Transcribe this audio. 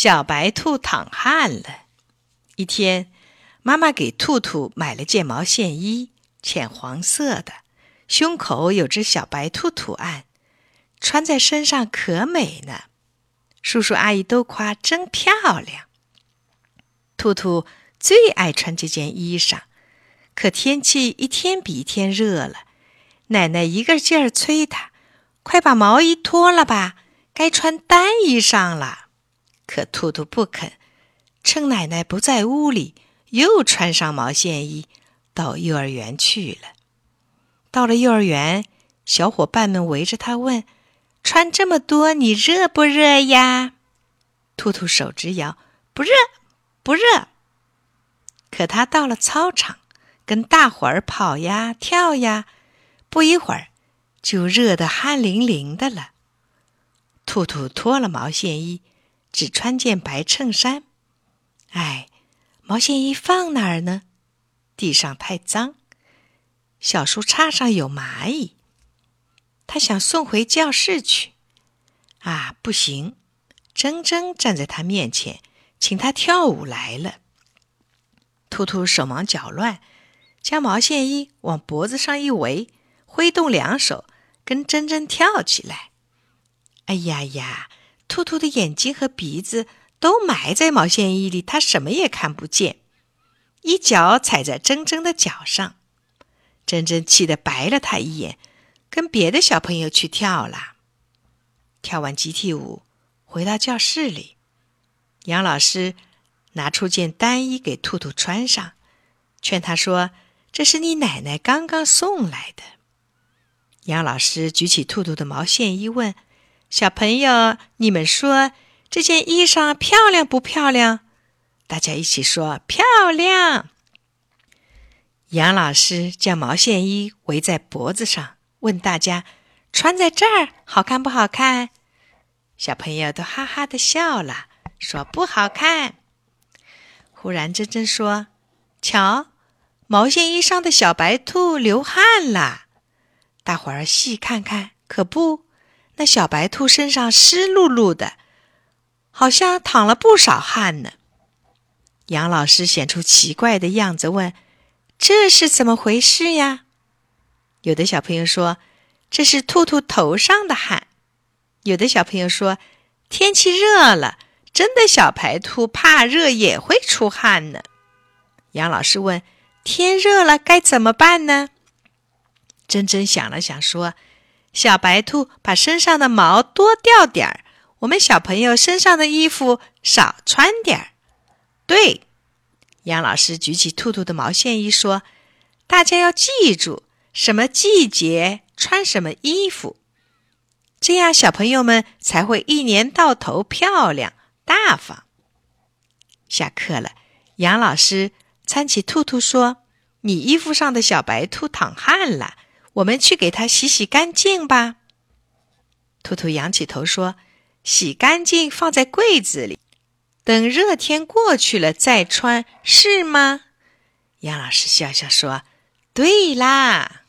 小白兔淌汗了。一天，妈妈给兔兔买了件毛线衣，浅黄色的，胸口有只小白兔图案，穿在身上可美呢。叔叔阿姨都夸真漂亮。兔兔最爱穿这件衣裳，可天气一天比一天热了，奶奶一个劲儿催他：“快把毛衣脱了吧，该穿单衣裳了。”可兔兔不肯，趁奶奶不在屋里，又穿上毛线衣，到幼儿园去了。到了幼儿园，小伙伴们围着他问：“穿这么多，你热不热呀？”兔兔手直摇：“不热，不热。”可他到了操场，跟大伙儿跑呀跳呀，不一会儿就热得汗淋淋的了。兔兔脱了毛线衣。只穿件白衬衫，哎，毛线衣放哪儿呢？地上太脏，小树杈上有蚂蚁。他想送回教室去，啊，不行！珍珍站在他面前，请他跳舞来了。兔兔手忙脚乱，将毛线衣往脖子上一围，挥动两手，跟珍珍跳起来。哎呀呀！兔兔的眼睛和鼻子都埋在毛线衣里，它什么也看不见。一脚踩在珍珍的脚上，珍珍气得白了他一眼，跟别的小朋友去跳了。跳完集体舞，回到教室里，杨老师拿出件单衣给兔兔穿上，劝他说：“这是你奶奶刚刚送来的。”杨老师举起兔兔的毛线衣，问。小朋友，你们说这件衣裳漂亮不漂亮？大家一起说漂亮。杨老师将毛线衣围在脖子上，问大家：穿在这儿好看不好看？小朋友都哈哈的笑了，说不好看。忽然，珍珍说：“瞧，毛线衣上的小白兔流汗了。”大伙儿细看看，可不。那小白兔身上湿漉漉的，好像淌了不少汗呢。杨老师显出奇怪的样子，问：“这是怎么回事呀？”有的小朋友说：“这是兔兔头上的汗。”有的小朋友说：“天气热了，真的小白兔怕热也会出汗呢。”杨老师问：“天热了该怎么办呢？”珍珍想了想说。小白兔把身上的毛多掉点儿，我们小朋友身上的衣服少穿点儿。对，杨老师举起兔兔的毛线衣说：“大家要记住，什么季节穿什么衣服，这样小朋友们才会一年到头漂亮大方。”下课了，杨老师搀起兔兔说：“你衣服上的小白兔淌汗了。”我们去给它洗洗干净吧。兔兔仰起头说：“洗干净放在柜子里，等热天过去了再穿，是吗？”杨老师笑笑说：“对啦。”